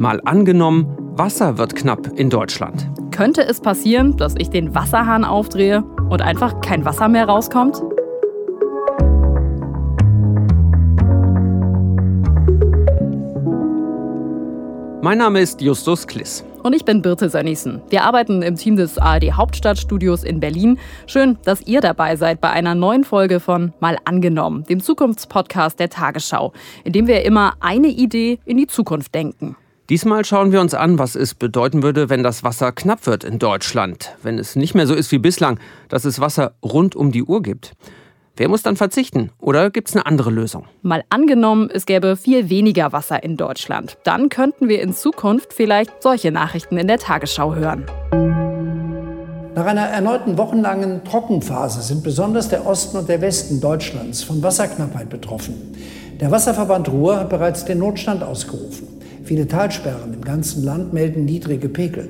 Mal angenommen, Wasser wird knapp in Deutschland. Könnte es passieren, dass ich den Wasserhahn aufdrehe und einfach kein Wasser mehr rauskommt? Mein Name ist Justus Kliss. Und ich bin Birte Sönnigsen. Wir arbeiten im Team des ARD Hauptstadtstudios in Berlin. Schön, dass ihr dabei seid bei einer neuen Folge von Mal angenommen, dem Zukunftspodcast der Tagesschau, in dem wir immer eine Idee in die Zukunft denken. Diesmal schauen wir uns an, was es bedeuten würde, wenn das Wasser knapp wird in Deutschland. Wenn es nicht mehr so ist wie bislang, dass es Wasser rund um die Uhr gibt. Wer muss dann verzichten? Oder gibt es eine andere Lösung? Mal angenommen, es gäbe viel weniger Wasser in Deutschland. Dann könnten wir in Zukunft vielleicht solche Nachrichten in der Tagesschau hören. Nach einer erneuten wochenlangen Trockenphase sind besonders der Osten und der Westen Deutschlands von Wasserknappheit betroffen. Der Wasserverband Ruhr hat bereits den Notstand ausgerufen. Viele Talsperren im ganzen Land melden niedrige Pegel.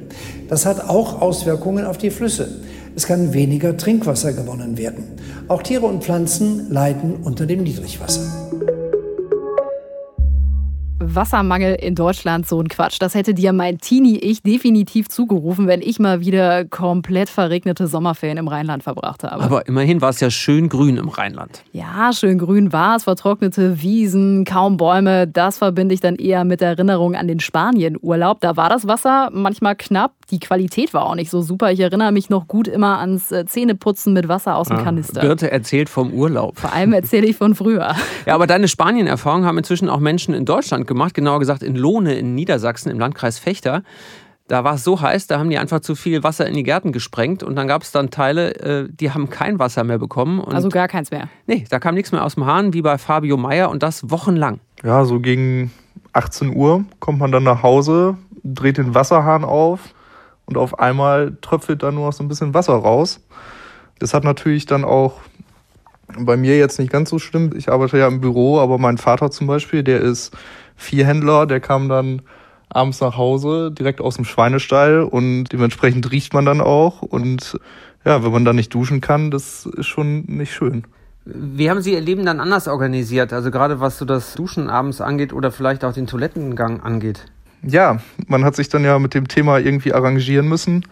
Das hat auch Auswirkungen auf die Flüsse. Es kann weniger Trinkwasser gewonnen werden. Auch Tiere und Pflanzen leiden unter dem Niedrigwasser. Wassermangel in Deutschland, so ein Quatsch. Das hätte dir mein Teenie-Ich definitiv zugerufen, wenn ich mal wieder komplett verregnete Sommerferien im Rheinland verbracht habe. Aber immerhin war es ja schön grün im Rheinland. Ja, schön grün war es, vertrocknete Wiesen, kaum Bäume. Das verbinde ich dann eher mit Erinnerung an den Spanien-Urlaub. Da war das Wasser manchmal knapp, die Qualität war auch nicht so super. Ich erinnere mich noch gut immer ans äh, Zähneputzen mit Wasser aus dem ah, Kanister. Birte erzählt vom Urlaub. Vor allem erzähle ich von früher. Ja, aber deine Spanien-Erfahrung haben inzwischen auch Menschen in Deutschland gemacht, genauer gesagt in Lohne in Niedersachsen im Landkreis Fechter. Da war es so heiß, da haben die einfach zu viel Wasser in die Gärten gesprengt und dann gab es dann Teile, äh, die haben kein Wasser mehr bekommen. also gar keins mehr? Nee, da kam nichts mehr aus dem Hahn, wie bei Fabio Meyer und das wochenlang. Ja, so gegen 18 Uhr kommt man dann nach Hause, dreht den Wasserhahn auf und auf einmal tröpfelt da nur noch so ein bisschen Wasser raus. Das hat natürlich dann auch bei mir jetzt nicht ganz so schlimm. Ich arbeite ja im Büro, aber mein Vater zum Beispiel, der ist Viehhändler, der kam dann abends nach Hause, direkt aus dem Schweinestall und dementsprechend riecht man dann auch. Und ja, wenn man da nicht duschen kann, das ist schon nicht schön. Wie haben Sie Ihr Leben dann anders organisiert? Also gerade was so das Duschen abends angeht oder vielleicht auch den Toilettengang angeht? ja, man hat sich dann ja mit dem Thema irgendwie arrangieren müssen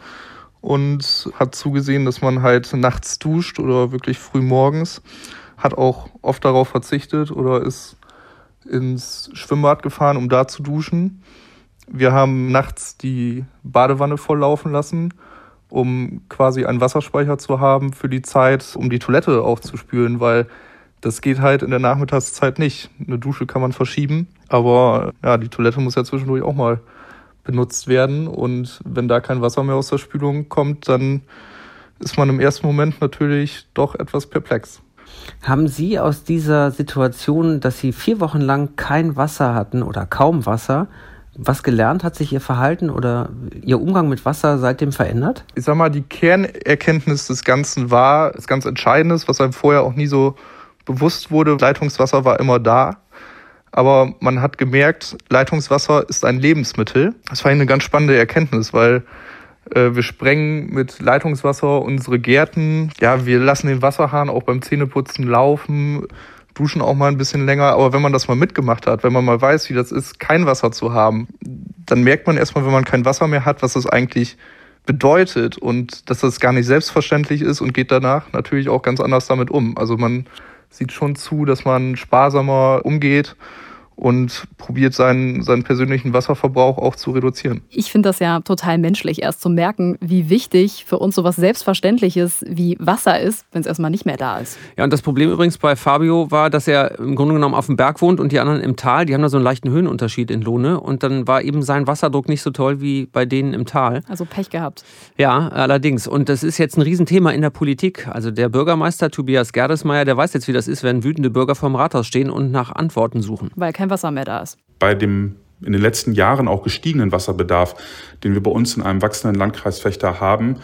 und hat zugesehen, dass man halt nachts duscht oder wirklich früh morgens. Hat auch oft darauf verzichtet oder ist ins Schwimmbad gefahren, um da zu duschen. Wir haben nachts die Badewanne volllaufen lassen, um quasi einen Wasserspeicher zu haben für die Zeit, um die Toilette aufzuspülen, weil das geht halt in der Nachmittagszeit nicht. Eine Dusche kann man verschieben, aber ja, die Toilette muss ja zwischendurch auch mal benutzt werden. Und wenn da kein Wasser mehr aus der Spülung kommt, dann ist man im ersten Moment natürlich doch etwas perplex. Haben Sie aus dieser Situation, dass Sie vier Wochen lang kein Wasser hatten oder kaum Wasser, was gelernt? Hat sich Ihr Verhalten oder Ihr Umgang mit Wasser seitdem verändert? Ich sag mal, die Kernerkenntnis des Ganzen war, das ganz Entscheidendes, was einem vorher auch nie so bewusst wurde, Leitungswasser war immer da. Aber man hat gemerkt, Leitungswasser ist ein Lebensmittel. Das war eine ganz spannende Erkenntnis, weil wir sprengen mit Leitungswasser unsere Gärten. Ja, wir lassen den Wasserhahn auch beim Zähneputzen laufen, duschen auch mal ein bisschen länger. Aber wenn man das mal mitgemacht hat, wenn man mal weiß, wie das ist, kein Wasser zu haben, dann merkt man erstmal, wenn man kein Wasser mehr hat, was das eigentlich bedeutet und dass das gar nicht selbstverständlich ist und geht danach natürlich auch ganz anders damit um. Also man sieht schon zu, dass man sparsamer umgeht und probiert seinen, seinen persönlichen Wasserverbrauch auch zu reduzieren. Ich finde das ja total menschlich, erst zu merken, wie wichtig für uns sowas Selbstverständliches wie Wasser ist, wenn es erstmal nicht mehr da ist. Ja, und das Problem übrigens bei Fabio war, dass er im Grunde genommen auf dem Berg wohnt und die anderen im Tal. Die haben da so einen leichten Höhenunterschied in Lohne und dann war eben sein Wasserdruck nicht so toll wie bei denen im Tal. Also Pech gehabt. Ja, allerdings. Und das ist jetzt ein Riesenthema in der Politik. Also der Bürgermeister Tobias Gerdesmeier, der weiß jetzt, wie das ist, wenn wütende Bürger vorm Rathaus stehen und nach Antworten suchen. Weil kein kein Wasser mehr da ist. Bei dem in den letzten Jahren auch gestiegenen Wasserbedarf, den wir bei uns in einem wachsenden Landkreis Fechter haben,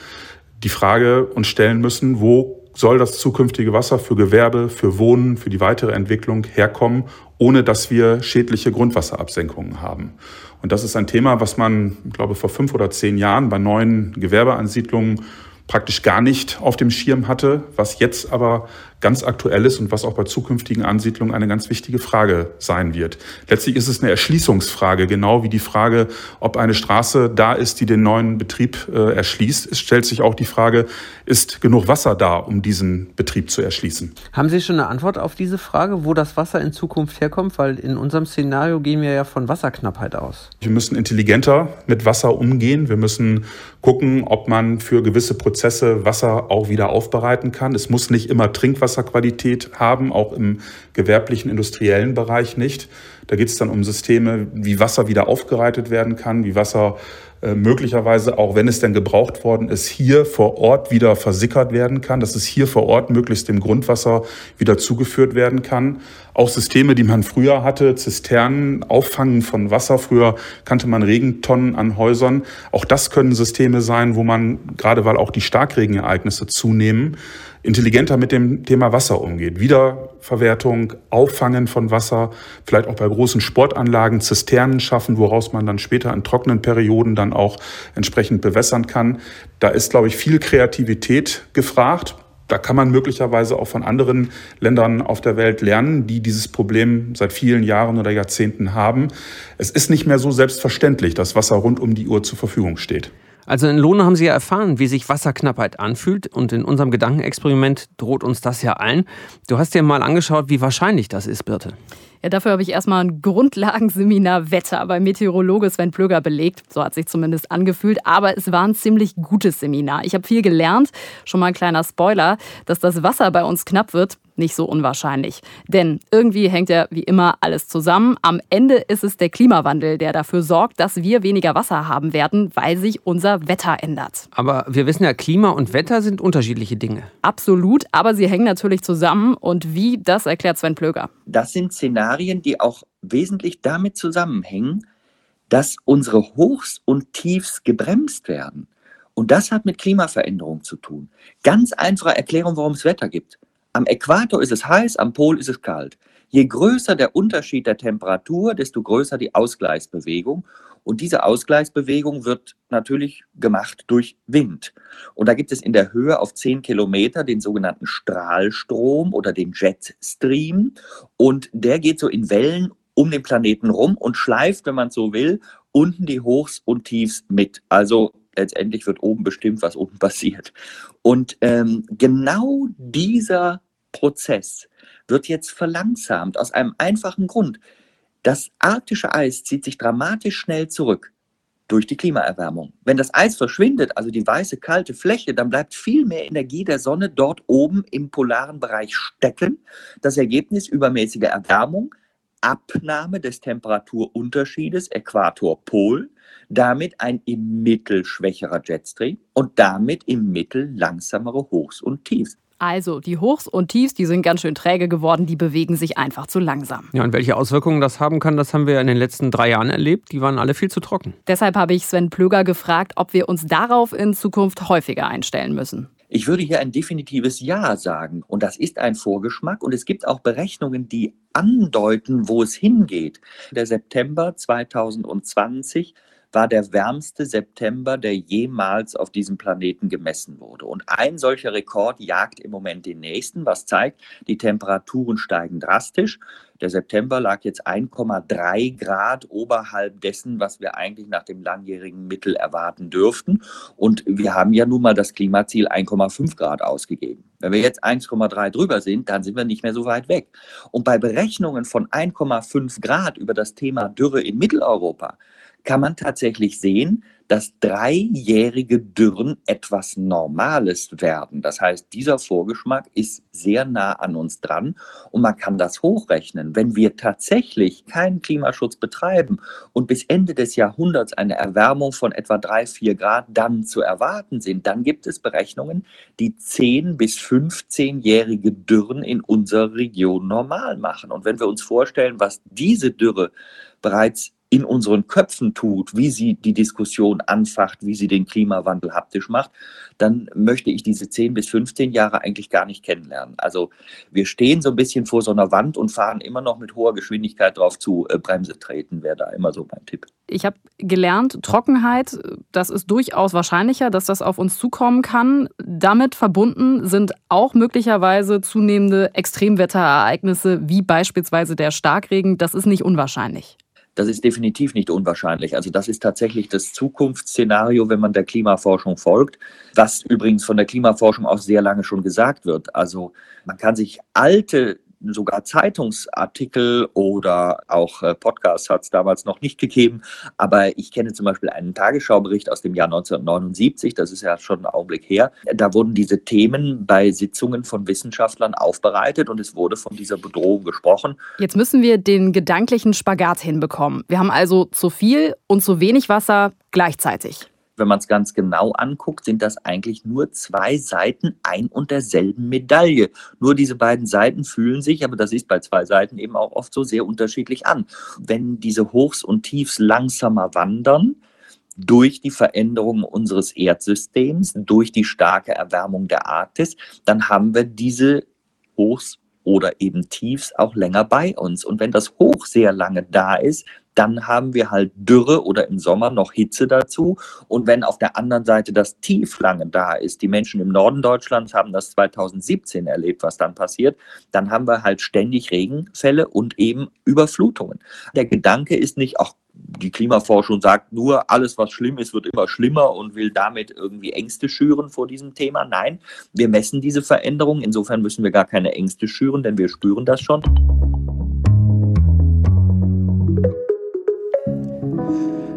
die Frage uns stellen müssen, wo soll das zukünftige Wasser für Gewerbe, für Wohnen, für die weitere Entwicklung herkommen, ohne dass wir schädliche Grundwasserabsenkungen haben. Und das ist ein Thema, was man, glaube vor fünf oder zehn Jahren bei neuen Gewerbeansiedlungen praktisch gar nicht auf dem Schirm hatte, was jetzt aber ganz aktuell ist und was auch bei zukünftigen Ansiedlungen eine ganz wichtige Frage sein wird. Letztlich ist es eine Erschließungsfrage, genau wie die Frage, ob eine Straße da ist, die den neuen Betrieb äh, erschließt. Es stellt sich auch die Frage, ist genug Wasser da, um diesen Betrieb zu erschließen? Haben Sie schon eine Antwort auf diese Frage, wo das Wasser in Zukunft herkommt? Weil in unserem Szenario gehen wir ja von Wasserknappheit aus. Wir müssen intelligenter mit Wasser umgehen. Wir müssen gucken, ob man für gewisse Prozesse Wasser auch wieder aufbereiten kann. Es muss nicht immer Trinkwasserqualität haben, auch im gewerblichen, industriellen Bereich nicht. Da geht es dann um Systeme, wie Wasser wieder aufbereitet werden kann, wie Wasser äh, möglicherweise, auch wenn es denn gebraucht worden ist, hier vor Ort wieder versickert werden kann, dass es hier vor Ort möglichst dem Grundwasser wieder zugeführt werden kann. Auch Systeme, die man früher hatte, Zisternen, Auffangen von Wasser. Früher kannte man Regentonnen an Häusern. Auch das können Systeme sein, wo man, gerade weil auch die Starkregenereignisse zunehmen, intelligenter mit dem Thema Wasser umgeht. Wiederverwertung, Auffangen von Wasser, vielleicht auch bei großen Sportanlagen Zisternen schaffen, woraus man dann später in trockenen Perioden dann auch entsprechend bewässern kann. Da ist, glaube ich, viel Kreativität gefragt. Da kann man möglicherweise auch von anderen Ländern auf der Welt lernen, die dieses Problem seit vielen Jahren oder Jahrzehnten haben. Es ist nicht mehr so selbstverständlich, dass Wasser rund um die Uhr zur Verfügung steht. Also in Lohne haben Sie ja erfahren, wie sich Wasserknappheit anfühlt und in unserem Gedankenexperiment droht uns das ja allen. Du hast dir mal angeschaut, wie wahrscheinlich das ist, Birte. Ja, dafür habe ich erstmal ein Grundlagenseminar Wetter bei Meteorologe Sven Plöger belegt. So hat sich zumindest angefühlt. Aber es war ein ziemlich gutes Seminar. Ich habe viel gelernt. Schon mal ein kleiner Spoiler, dass das Wasser bei uns knapp wird nicht so unwahrscheinlich. Denn irgendwie hängt ja wie immer alles zusammen. Am Ende ist es der Klimawandel, der dafür sorgt, dass wir weniger Wasser haben werden, weil sich unser Wetter ändert. Aber wir wissen ja, Klima und Wetter sind unterschiedliche Dinge. Absolut, aber sie hängen natürlich zusammen. Und wie, das erklärt Sven Plöger. Das sind Szenarien, die auch wesentlich damit zusammenhängen, dass unsere Hochs und Tiefs gebremst werden. Und das hat mit Klimaveränderung zu tun. Ganz einfache Erklärung, warum es Wetter gibt. Am Äquator ist es heiß, am Pol ist es kalt. Je größer der Unterschied der Temperatur, desto größer die Ausgleichsbewegung. Und diese Ausgleichsbewegung wird natürlich gemacht durch Wind. Und da gibt es in der Höhe auf 10 Kilometer den sogenannten Strahlstrom oder den Jetstream. Und der geht so in Wellen um den Planeten rum und schleift, wenn man so will, unten die Hochs und Tiefs mit. Also letztendlich wird oben bestimmt, was unten passiert. Und ähm, genau dieser Prozess wird jetzt verlangsamt aus einem einfachen Grund. Das arktische Eis zieht sich dramatisch schnell zurück durch die Klimaerwärmung. Wenn das Eis verschwindet, also die weiße kalte Fläche, dann bleibt viel mehr Energie der Sonne dort oben im polaren Bereich stecken. Das Ergebnis übermäßiger Erwärmung, Abnahme des Temperaturunterschiedes Äquator-Pol, damit ein im Mittel schwächerer Jetstream und damit im Mittel langsamere Hochs und Tiefs. Also die Hochs und Tiefs, die sind ganz schön träge geworden, die bewegen sich einfach zu langsam. Ja, und welche Auswirkungen das haben kann, das haben wir in den letzten drei Jahren erlebt. Die waren alle viel zu trocken. Deshalb habe ich Sven Plöger gefragt, ob wir uns darauf in Zukunft häufiger einstellen müssen. Ich würde hier ein definitives Ja sagen. Und das ist ein Vorgeschmack. Und es gibt auch Berechnungen, die andeuten, wo es hingeht. Der September 2020 war der wärmste September, der jemals auf diesem Planeten gemessen wurde. Und ein solcher Rekord jagt im Moment den nächsten, was zeigt, die Temperaturen steigen drastisch. Der September lag jetzt 1,3 Grad oberhalb dessen, was wir eigentlich nach dem langjährigen Mittel erwarten dürften. Und wir haben ja nun mal das Klimaziel 1,5 Grad ausgegeben. Wenn wir jetzt 1,3 drüber sind, dann sind wir nicht mehr so weit weg. Und bei Berechnungen von 1,5 Grad über das Thema Dürre in Mitteleuropa kann man tatsächlich sehen, dass dreijährige Dürren etwas Normales werden. Das heißt, dieser Vorgeschmack ist sehr nah an uns dran und man kann das hochrechnen. Wenn wir tatsächlich keinen Klimaschutz betreiben und bis Ende des Jahrhunderts eine Erwärmung von etwa drei, vier Grad dann zu erwarten sind, dann gibt es Berechnungen, die 10 bis 15-jährige Dürren in unserer Region normal machen. Und wenn wir uns vorstellen, was diese Dürre bereits in unseren Köpfen tut, wie sie die Diskussion anfacht, wie sie den Klimawandel haptisch macht, dann möchte ich diese 10 bis 15 Jahre eigentlich gar nicht kennenlernen. Also wir stehen so ein bisschen vor so einer Wand und fahren immer noch mit hoher Geschwindigkeit drauf zu. Äh, Bremse treten wäre da immer so mein Tipp. Ich habe gelernt, Trockenheit, das ist durchaus wahrscheinlicher, dass das auf uns zukommen kann. Damit verbunden sind auch möglicherweise zunehmende Extremwetterereignisse, wie beispielsweise der Starkregen. Das ist nicht unwahrscheinlich. Das ist definitiv nicht unwahrscheinlich. Also das ist tatsächlich das Zukunftsszenario, wenn man der Klimaforschung folgt, was übrigens von der Klimaforschung auch sehr lange schon gesagt wird. Also man kann sich alte sogar Zeitungsartikel oder auch äh, Podcasts hat es damals noch nicht gegeben. Aber ich kenne zum Beispiel einen Tagesschaubericht aus dem Jahr 1979, das ist ja schon ein Augenblick her. Da wurden diese Themen bei Sitzungen von Wissenschaftlern aufbereitet und es wurde von dieser Bedrohung gesprochen. Jetzt müssen wir den gedanklichen Spagat hinbekommen. Wir haben also zu viel und zu wenig Wasser gleichzeitig wenn man es ganz genau anguckt, sind das eigentlich nur zwei Seiten ein und derselben Medaille. Nur diese beiden Seiten fühlen sich, aber das ist bei zwei Seiten eben auch oft so sehr unterschiedlich an. Wenn diese Hochs und Tiefs langsamer wandern, durch die Veränderung unseres Erdsystems, durch die starke Erwärmung der Arktis, dann haben wir diese Hochs oder eben Tiefs auch länger bei uns. Und wenn das Hoch sehr lange da ist, dann haben wir halt Dürre oder im Sommer noch Hitze dazu. Und wenn auf der anderen Seite das Tief lange da ist, die Menschen im Norden Deutschlands haben das 2017 erlebt, was dann passiert, dann haben wir halt ständig Regenfälle und eben Überflutungen. Der Gedanke ist nicht, ach, die Klimaforschung sagt nur, alles, was schlimm ist, wird immer schlimmer und will damit irgendwie Ängste schüren vor diesem Thema. Nein, wir messen diese Veränderungen. Insofern müssen wir gar keine Ängste schüren, denn wir spüren das schon.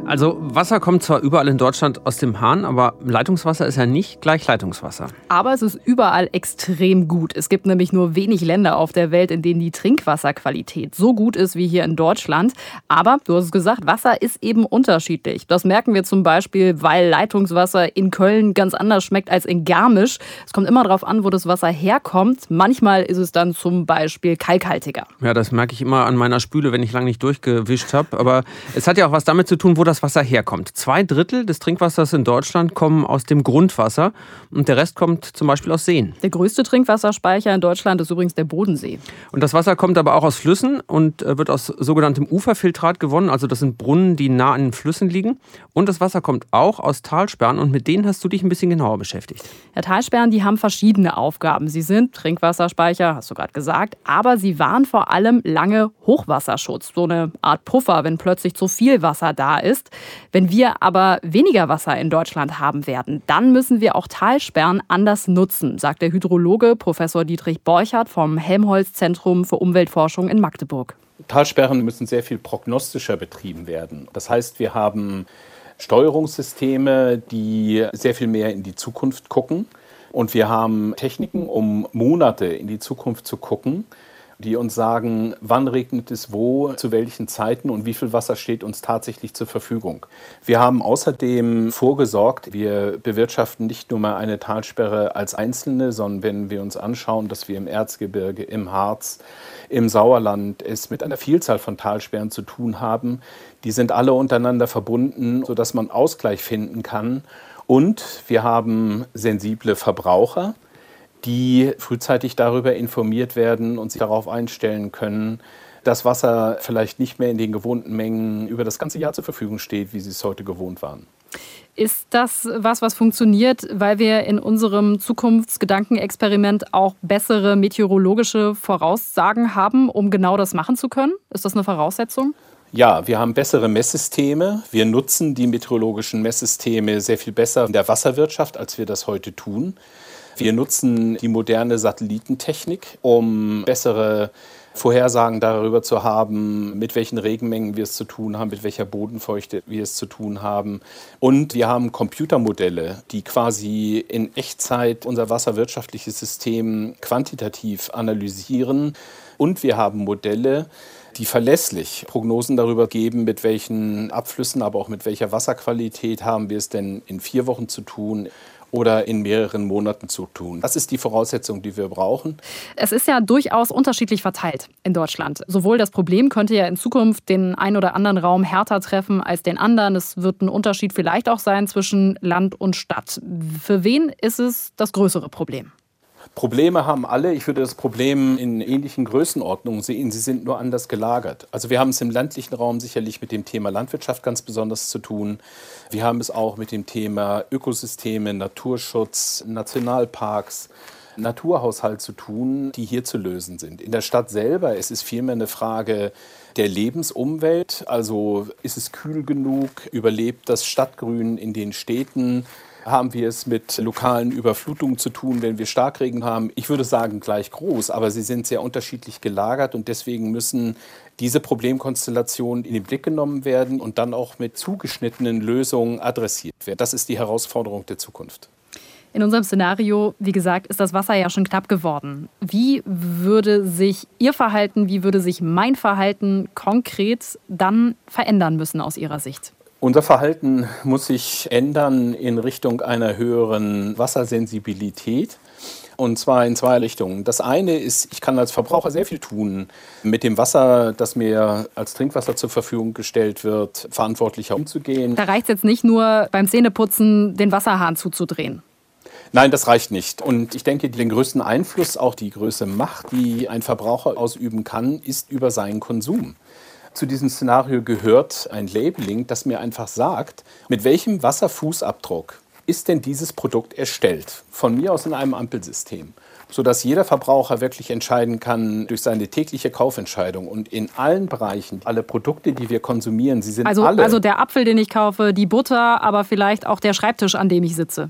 Also Wasser kommt zwar überall in Deutschland aus dem Hahn, aber Leitungswasser ist ja nicht gleich Leitungswasser. Aber es ist überall extrem gut. Es gibt nämlich nur wenig Länder auf der Welt, in denen die Trinkwasserqualität so gut ist wie hier in Deutschland. Aber du hast es gesagt, Wasser ist eben unterschiedlich. Das merken wir zum Beispiel, weil Leitungswasser in Köln ganz anders schmeckt als in Garmisch. Es kommt immer darauf an, wo das Wasser herkommt. Manchmal ist es dann zum Beispiel kalkhaltiger. Ja, das merke ich immer an meiner Spüle, wenn ich lange nicht durchgewischt habe. Aber es hat ja auch was damit zu tun, wo das das Wasser herkommt. Zwei Drittel des Trinkwassers in Deutschland kommen aus dem Grundwasser und der Rest kommt zum Beispiel aus Seen. Der größte Trinkwasserspeicher in Deutschland ist übrigens der Bodensee. Und das Wasser kommt aber auch aus Flüssen und äh, wird aus sogenanntem Uferfiltrat gewonnen. Also das sind Brunnen, die nah an den Flüssen liegen. Und das Wasser kommt auch aus Talsperren und mit denen hast du dich ein bisschen genauer beschäftigt. Ja, Talsperren, die haben verschiedene Aufgaben. Sie sind Trinkwasserspeicher, hast du gerade gesagt, aber sie waren vor allem lange Hochwasserschutz. So eine Art Puffer, wenn plötzlich zu viel Wasser da ist ist. Wenn wir aber weniger Wasser in Deutschland haben werden, dann müssen wir auch Talsperren anders nutzen, sagt der Hydrologe Professor Dietrich Borchardt vom Helmholtz-Zentrum für Umweltforschung in Magdeburg. Talsperren müssen sehr viel prognostischer betrieben werden. Das heißt, wir haben Steuerungssysteme, die sehr viel mehr in die Zukunft gucken. Und wir haben Techniken, um Monate in die Zukunft zu gucken die uns sagen, wann regnet es wo, zu welchen Zeiten und wie viel Wasser steht uns tatsächlich zur Verfügung. Wir haben außerdem vorgesorgt, wir bewirtschaften nicht nur mal eine Talsperre als einzelne, sondern wenn wir uns anschauen, dass wir im Erzgebirge, im Harz, im Sauerland es mit einer Vielzahl von Talsperren zu tun haben, die sind alle untereinander verbunden, sodass man Ausgleich finden kann. Und wir haben sensible Verbraucher, die frühzeitig darüber informiert werden und sich darauf einstellen können, dass Wasser vielleicht nicht mehr in den gewohnten Mengen über das ganze Jahr zur Verfügung steht, wie sie es heute gewohnt waren. Ist das was, was funktioniert, weil wir in unserem Zukunftsgedankenexperiment auch bessere meteorologische Voraussagen haben, um genau das machen zu können? Ist das eine Voraussetzung? Ja, wir haben bessere Messsysteme. Wir nutzen die meteorologischen Messsysteme sehr viel besser in der Wasserwirtschaft, als wir das heute tun. Wir nutzen die moderne Satellitentechnik, um bessere Vorhersagen darüber zu haben, mit welchen Regenmengen wir es zu tun haben, mit welcher Bodenfeuchte wir es zu tun haben. Und wir haben Computermodelle, die quasi in Echtzeit unser wasserwirtschaftliches System quantitativ analysieren. Und wir haben Modelle, die verlässlich Prognosen darüber geben, mit welchen Abflüssen, aber auch mit welcher Wasserqualität haben wir es denn in vier Wochen zu tun oder in mehreren Monaten zu tun. Das ist die Voraussetzung, die wir brauchen. Es ist ja durchaus unterschiedlich verteilt in Deutschland. Sowohl das Problem könnte ja in Zukunft den einen oder anderen Raum härter treffen als den anderen. Es wird ein Unterschied vielleicht auch sein zwischen Land und Stadt. Für wen ist es das größere Problem? Probleme haben alle. Ich würde das Problem in ähnlichen Größenordnungen sehen. Sie sind nur anders gelagert. Also wir haben es im ländlichen Raum sicherlich mit dem Thema Landwirtschaft ganz besonders zu tun. Wir haben es auch mit dem Thema Ökosysteme, Naturschutz, Nationalparks, Naturhaushalt zu tun, die hier zu lösen sind. In der Stadt selber ist es vielmehr eine Frage der Lebensumwelt. Also ist es kühl genug? Überlebt das Stadtgrün in den Städten? Haben wir es mit lokalen Überflutungen zu tun, wenn wir Starkregen haben. Ich würde sagen gleich groß, aber sie sind sehr unterschiedlich gelagert und deswegen müssen diese Problemkonstellationen in den Blick genommen werden und dann auch mit zugeschnittenen Lösungen adressiert werden. Das ist die Herausforderung der Zukunft. In unserem Szenario, wie gesagt, ist das Wasser ja schon knapp geworden. Wie würde sich Ihr Verhalten, wie würde sich mein Verhalten konkret dann verändern müssen aus Ihrer Sicht? Unser Verhalten muss sich ändern in Richtung einer höheren Wassersensibilität. Und zwar in zwei Richtungen. Das eine ist, ich kann als Verbraucher sehr viel tun mit dem Wasser, das mir als Trinkwasser zur Verfügung gestellt wird, verantwortlicher umzugehen. Da reicht es jetzt nicht nur beim Zähneputzen den Wasserhahn zuzudrehen. Nein, das reicht nicht. Und ich denke, den größten Einfluss, auch die größte Macht, die ein Verbraucher ausüben kann, ist über seinen Konsum. Zu diesem Szenario gehört ein Labeling, das mir einfach sagt, mit welchem Wasserfußabdruck ist denn dieses Produkt erstellt? Von mir aus in einem Ampelsystem sodass jeder Verbraucher wirklich entscheiden kann durch seine tägliche Kaufentscheidung und in allen Bereichen, alle Produkte, die wir konsumieren, sie sind also, alle. Also der Apfel, den ich kaufe, die Butter, aber vielleicht auch der Schreibtisch, an dem ich sitze.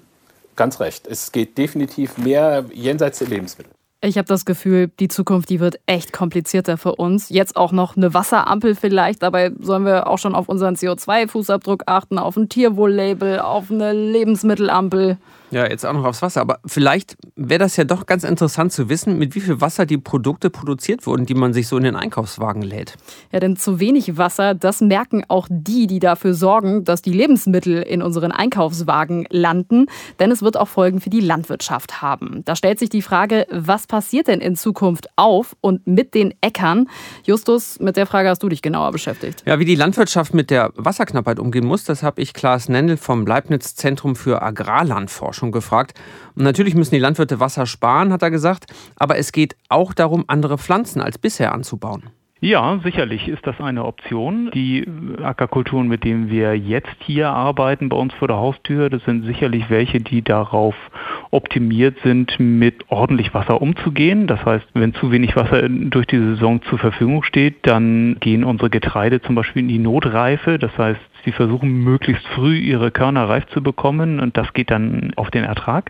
Ganz recht. Es geht definitiv mehr jenseits der Lebensmittel. Ich habe das Gefühl, die Zukunft, die wird echt komplizierter für uns. Jetzt auch noch eine Wasserampel vielleicht, dabei sollen wir auch schon auf unseren CO2-Fußabdruck achten, auf ein Tierwohl-Label, auf eine Lebensmittelampel. Ja, jetzt auch noch aufs Wasser. Aber vielleicht wäre das ja doch ganz interessant zu wissen, mit wie viel Wasser die Produkte produziert wurden, die man sich so in den Einkaufswagen lädt. Ja, denn zu wenig Wasser, das merken auch die, die dafür sorgen, dass die Lebensmittel in unseren Einkaufswagen landen. Denn es wird auch Folgen für die Landwirtschaft haben. Da stellt sich die Frage, was passiert denn in Zukunft auf und mit den Äckern? Justus, mit der Frage hast du dich genauer beschäftigt. Ja, wie die Landwirtschaft mit der Wasserknappheit umgehen muss, das habe ich Klaas Nendel vom Leibniz Zentrum für Agrarlandforschung schon gefragt. Und natürlich müssen die Landwirte Wasser sparen, hat er gesagt, aber es geht auch darum, andere Pflanzen als bisher anzubauen. Ja, sicherlich ist das eine Option. Die Ackerkulturen, mit denen wir jetzt hier arbeiten bei uns vor der Haustür, das sind sicherlich welche, die darauf optimiert sind, mit ordentlich Wasser umzugehen. Das heißt, wenn zu wenig Wasser durch die Saison zur Verfügung steht, dann gehen unsere Getreide zum Beispiel in die Notreife. Das heißt, sie versuchen möglichst früh ihre Körner reif zu bekommen und das geht dann auf den Ertrag.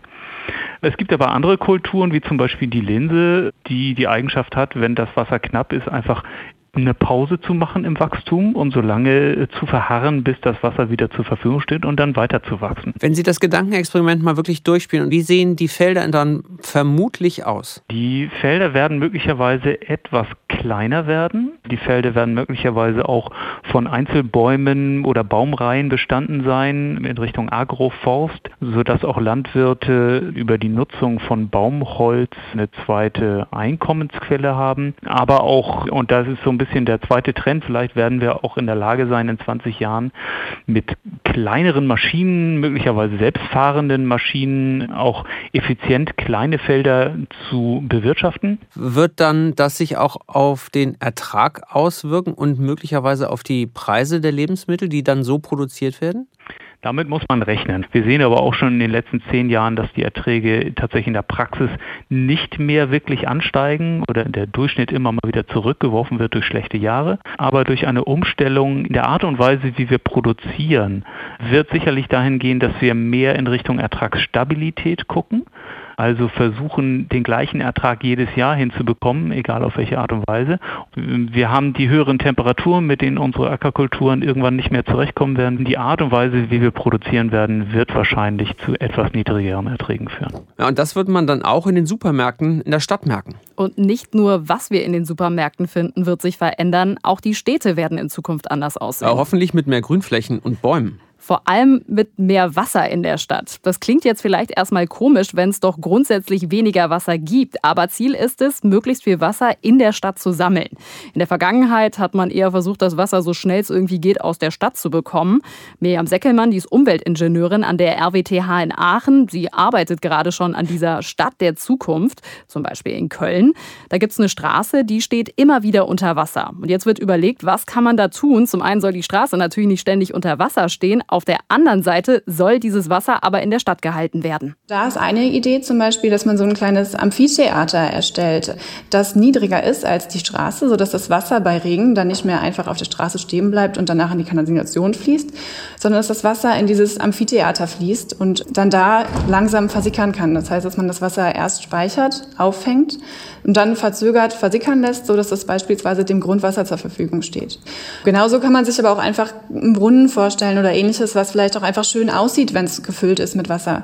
Es gibt aber andere Kulturen, wie zum Beispiel die Linse, die die Eigenschaft hat, wenn das Wasser knapp ist, einfach eine Pause zu machen im Wachstum und so lange äh, zu verharren, bis das Wasser wieder zur Verfügung steht und dann weiter zu wachsen. Wenn Sie das Gedankenexperiment mal wirklich durchspielen, wie sehen die Felder dann vermutlich aus? Die Felder werden möglicherweise etwas kleiner werden. Die Felder werden möglicherweise auch von Einzelbäumen oder Baumreihen bestanden sein in Richtung Agroforst, sodass auch Landwirte über die Nutzung von Baumholz eine zweite Einkommensquelle haben. Aber auch, und das ist so ein bisschen der zweite Trend. Vielleicht werden wir auch in der Lage sein, in 20 Jahren mit kleineren Maschinen, möglicherweise selbstfahrenden Maschinen, auch effizient kleine Felder zu bewirtschaften. Wird dann das sich auch auf den Ertrag auswirken und möglicherweise auf die Preise der Lebensmittel, die dann so produziert werden? Damit muss man rechnen. Wir sehen aber auch schon in den letzten zehn Jahren, dass die Erträge tatsächlich in der Praxis nicht mehr wirklich ansteigen oder der Durchschnitt immer mal wieder zurückgeworfen wird durch schlechte Jahre. Aber durch eine Umstellung in der Art und Weise, wie wir produzieren, wird sicherlich dahin gehen, dass wir mehr in Richtung Ertragsstabilität gucken also versuchen, den gleichen Ertrag jedes Jahr hinzubekommen, egal auf welche Art und Weise. Wir haben die höheren Temperaturen, mit denen unsere Ackerkulturen irgendwann nicht mehr zurechtkommen werden. Die Art und Weise, wie wir produzieren werden, wird wahrscheinlich zu etwas niedrigeren Erträgen führen. Ja, und das wird man dann auch in den Supermärkten in der Stadt merken. Und nicht nur, was wir in den Supermärkten finden, wird sich verändern. Auch die Städte werden in Zukunft anders aussehen. Ja, hoffentlich mit mehr Grünflächen und Bäumen. Vor allem mit mehr Wasser in der Stadt. Das klingt jetzt vielleicht erstmal komisch, wenn es doch grundsätzlich weniger Wasser gibt. Aber Ziel ist es, möglichst viel Wasser in der Stadt zu sammeln. In der Vergangenheit hat man eher versucht, das Wasser so schnell es irgendwie geht aus der Stadt zu bekommen. Miriam Seckelmann, die ist Umweltingenieurin an der RWTH in Aachen. Sie arbeitet gerade schon an dieser Stadt der Zukunft, zum Beispiel in Köln. Da gibt es eine Straße, die steht immer wieder unter Wasser. Und jetzt wird überlegt, was kann man da tun? Zum einen soll die Straße natürlich nicht ständig unter Wasser stehen. Auf der anderen Seite soll dieses Wasser aber in der Stadt gehalten werden. Da ist eine Idee zum Beispiel, dass man so ein kleines Amphitheater erstellt, das niedriger ist als die Straße, sodass das Wasser bei Regen dann nicht mehr einfach auf der Straße stehen bleibt und danach in die Kanalisation fließt, sondern dass das Wasser in dieses Amphitheater fließt und dann da langsam versickern kann. Das heißt, dass man das Wasser erst speichert, auffängt und dann verzögert versickern lässt, sodass das beispielsweise dem Grundwasser zur Verfügung steht. Genauso kann man sich aber auch einfach einen Brunnen vorstellen oder ähnliches, was vielleicht auch einfach schön aussieht, wenn es gefüllt ist mit Wasser.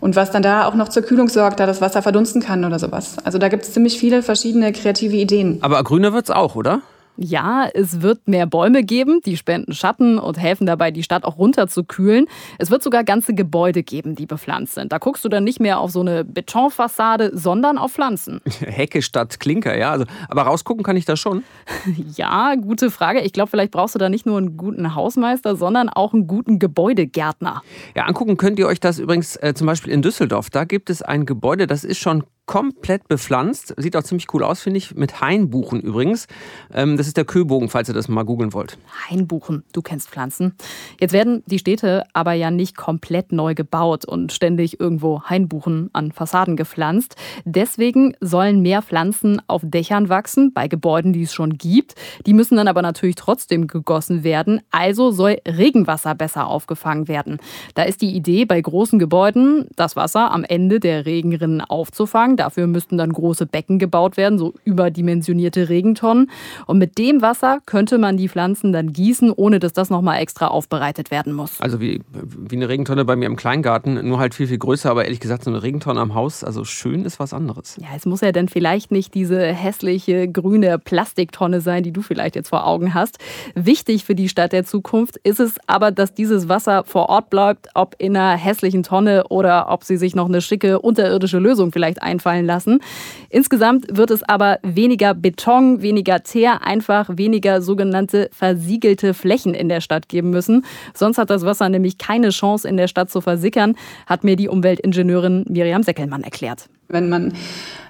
Und was dann da auch noch zur Kühlung sorgt, da das Wasser verdunsten kann oder sowas. Also da gibt es ziemlich viele verschiedene kreative Ideen. Aber grüner wird es auch, oder? Ja, es wird mehr Bäume geben, die spenden Schatten und helfen dabei, die Stadt auch runterzukühlen. Es wird sogar ganze Gebäude geben, die bepflanzt sind. Da guckst du dann nicht mehr auf so eine Betonfassade, sondern auf Pflanzen. Hecke statt Klinker, ja. Also, aber rausgucken kann ich da schon. ja, gute Frage. Ich glaube, vielleicht brauchst du da nicht nur einen guten Hausmeister, sondern auch einen guten Gebäudegärtner. Ja, angucken könnt ihr euch das übrigens äh, zum Beispiel in Düsseldorf. Da gibt es ein Gebäude, das ist schon komplett bepflanzt. Sieht auch ziemlich cool aus, finde ich. Mit Hainbuchen übrigens. Ähm, das ist der Köbogen, falls ihr das mal googeln wollt. Hainbuchen, du kennst Pflanzen. Jetzt werden die Städte aber ja nicht komplett neu gebaut und ständig irgendwo Hainbuchen an Fassaden gepflanzt. Deswegen sollen mehr Pflanzen auf Dächern wachsen, bei Gebäuden, die es schon gibt. Die müssen dann aber natürlich trotzdem gegossen werden. Also soll Regenwasser besser aufgefangen werden. Da ist die Idee, bei großen Gebäuden das Wasser am Ende der Regenrinnen aufzufangen Dafür müssten dann große Becken gebaut werden, so überdimensionierte Regentonnen. Und mit dem Wasser könnte man die Pflanzen dann gießen, ohne dass das nochmal extra aufbereitet werden muss. Also wie, wie eine Regentonne bei mir im Kleingarten, nur halt viel, viel größer. Aber ehrlich gesagt, so eine Regentonne am Haus, also schön ist was anderes. Ja, es muss ja dann vielleicht nicht diese hässliche grüne Plastiktonne sein, die du vielleicht jetzt vor Augen hast. Wichtig für die Stadt der Zukunft ist es aber, dass dieses Wasser vor Ort bleibt, ob in einer hässlichen Tonne oder ob sie sich noch eine schicke unterirdische Lösung vielleicht einfallen einfallen lassen. Insgesamt wird es aber weniger Beton, weniger Teer, einfach weniger sogenannte versiegelte Flächen in der Stadt geben müssen. Sonst hat das Wasser nämlich keine Chance in der Stadt zu versickern, hat mir die Umweltingenieurin Miriam Seckelmann erklärt. Wenn man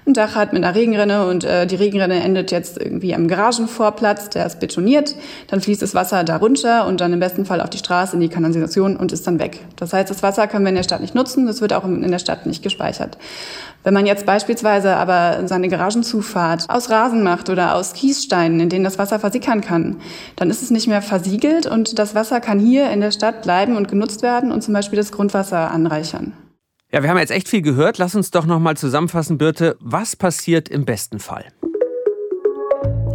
ein Dach hat mit einer Regenrinne und äh, die Regenrinne endet jetzt irgendwie am Garagenvorplatz, der ist betoniert, dann fließt das Wasser da runter und dann im besten Fall auf die Straße, in die Kanalisation und ist dann weg. Das heißt, das Wasser können wir in der Stadt nicht nutzen, das wird auch in der Stadt nicht gespeichert. Wenn man jetzt beispielsweise aber seine Garagenzufahrt aus Rasen macht oder aus Kiessteinen, in denen das Wasser versickern kann, dann ist es nicht mehr versiegelt und das Wasser kann hier in der Stadt bleiben und genutzt werden und zum Beispiel das Grundwasser anreichern. Ja, wir haben jetzt echt viel gehört. Lass uns doch noch mal zusammenfassen, Birte. Was passiert im besten Fall?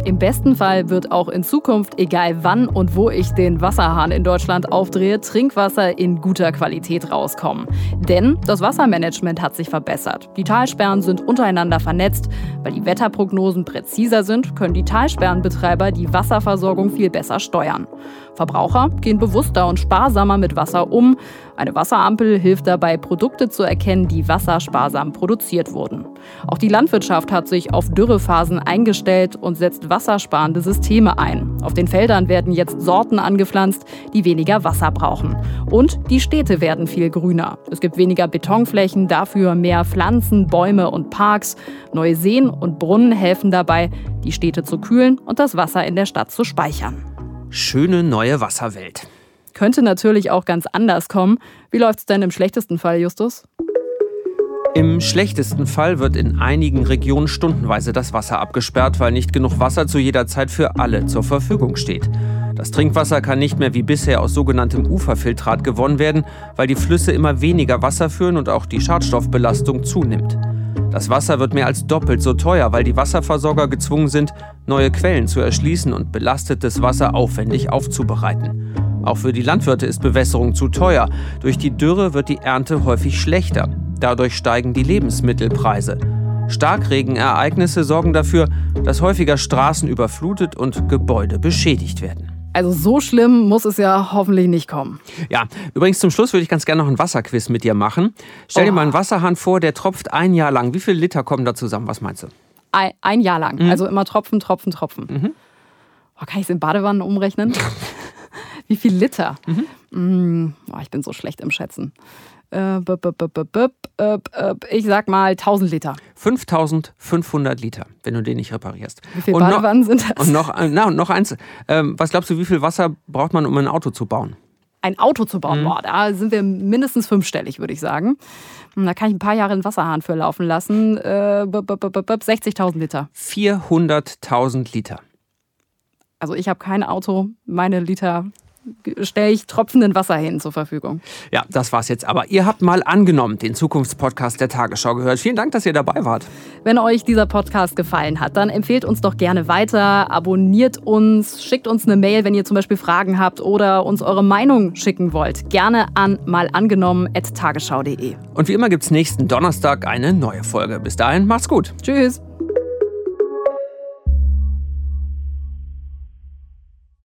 Im besten Fall wird auch in Zukunft, egal wann und wo ich den Wasserhahn in Deutschland aufdrehe, Trinkwasser in guter Qualität rauskommen. Denn das Wassermanagement hat sich verbessert. Die Talsperren sind untereinander vernetzt. Weil die Wetterprognosen präziser sind, können die Talsperrenbetreiber die Wasserversorgung viel besser steuern. Verbraucher gehen bewusster und sparsamer mit Wasser um. Eine Wasserampel hilft dabei, Produkte zu erkennen, die wassersparsam produziert wurden. Auch die Landwirtschaft hat sich auf Dürrephasen eingestellt und setzt wassersparende Systeme ein. Auf den Feldern werden jetzt Sorten angepflanzt, die weniger Wasser brauchen. Und die Städte werden viel grüner. Es gibt weniger Betonflächen, dafür mehr Pflanzen, Bäume und Parks. Neue Seen und Brunnen helfen dabei, die Städte zu kühlen und das Wasser in der Stadt zu speichern. Schöne neue Wasserwelt. Könnte natürlich auch ganz anders kommen. Wie läuft es denn im schlechtesten Fall, Justus? Im schlechtesten Fall wird in einigen Regionen stundenweise das Wasser abgesperrt, weil nicht genug Wasser zu jeder Zeit für alle zur Verfügung steht. Das Trinkwasser kann nicht mehr wie bisher aus sogenanntem Uferfiltrat gewonnen werden, weil die Flüsse immer weniger Wasser führen und auch die Schadstoffbelastung zunimmt. Das Wasser wird mehr als doppelt so teuer, weil die Wasserversorger gezwungen sind, neue Quellen zu erschließen und belastetes Wasser aufwendig aufzubereiten. Auch für die Landwirte ist Bewässerung zu teuer. Durch die Dürre wird die Ernte häufig schlechter. Dadurch steigen die Lebensmittelpreise. Starkregenereignisse sorgen dafür, dass häufiger Straßen überflutet und Gebäude beschädigt werden. Also so schlimm muss es ja hoffentlich nicht kommen. Ja, übrigens zum Schluss würde ich ganz gerne noch ein Wasserquiz mit dir machen. Stell dir Oh. mal einen Wasserhahn vor, der tropft ein Jahr lang. Wie viele Liter kommen da zusammen? Was meinst du? Ein, ein Jahr lang. Mhm. Also immer Tropfen, Tropfen, Tropfen. Oh, kann ich es in Badewannen umrechnen? Wie viel Liter? Mhm. Mm, oh, ich bin so schlecht im Schätzen. Äh. Ich sag mal 1000 Liter. 5500 Liter, wenn du den nicht reparierst. Wie viele Und noch- Badewannen sind das? Und noch, äh, na, und noch eins. Ähm, was glaubst du, wie viel Wasser braucht man, um ein Auto zu bauen? Ein Auto zu Mhm. bauen, boah, da sind wir mindestens fünfstellig, würde ich sagen. Hm, Da kann ich ein paar Jahre einen Wasserhahn für laufen lassen. Äh, bup, bup, bup, bup, bup, 60.000 Liter. 400.000 Liter. Also ich habe kein Auto. Meine Liter stelle ich tropfenden Wasser hin zur Verfügung. Ja, das war's jetzt. Aber ihr habt mal angenommen den Zukunftspodcast der Tagesschau gehört. Vielen Dank, dass ihr dabei wart. Wenn euch dieser Podcast gefallen hat, dann empfehlt uns doch gerne weiter, abonniert uns, schickt uns eine Mail, wenn ihr zum Beispiel Fragen habt oder uns eure Meinung schicken wollt. Gerne an malangenommen.tagesschau.de. Und wie immer gibt's nächsten Donnerstag eine neue Folge. Bis dahin, macht's gut. Tschüss.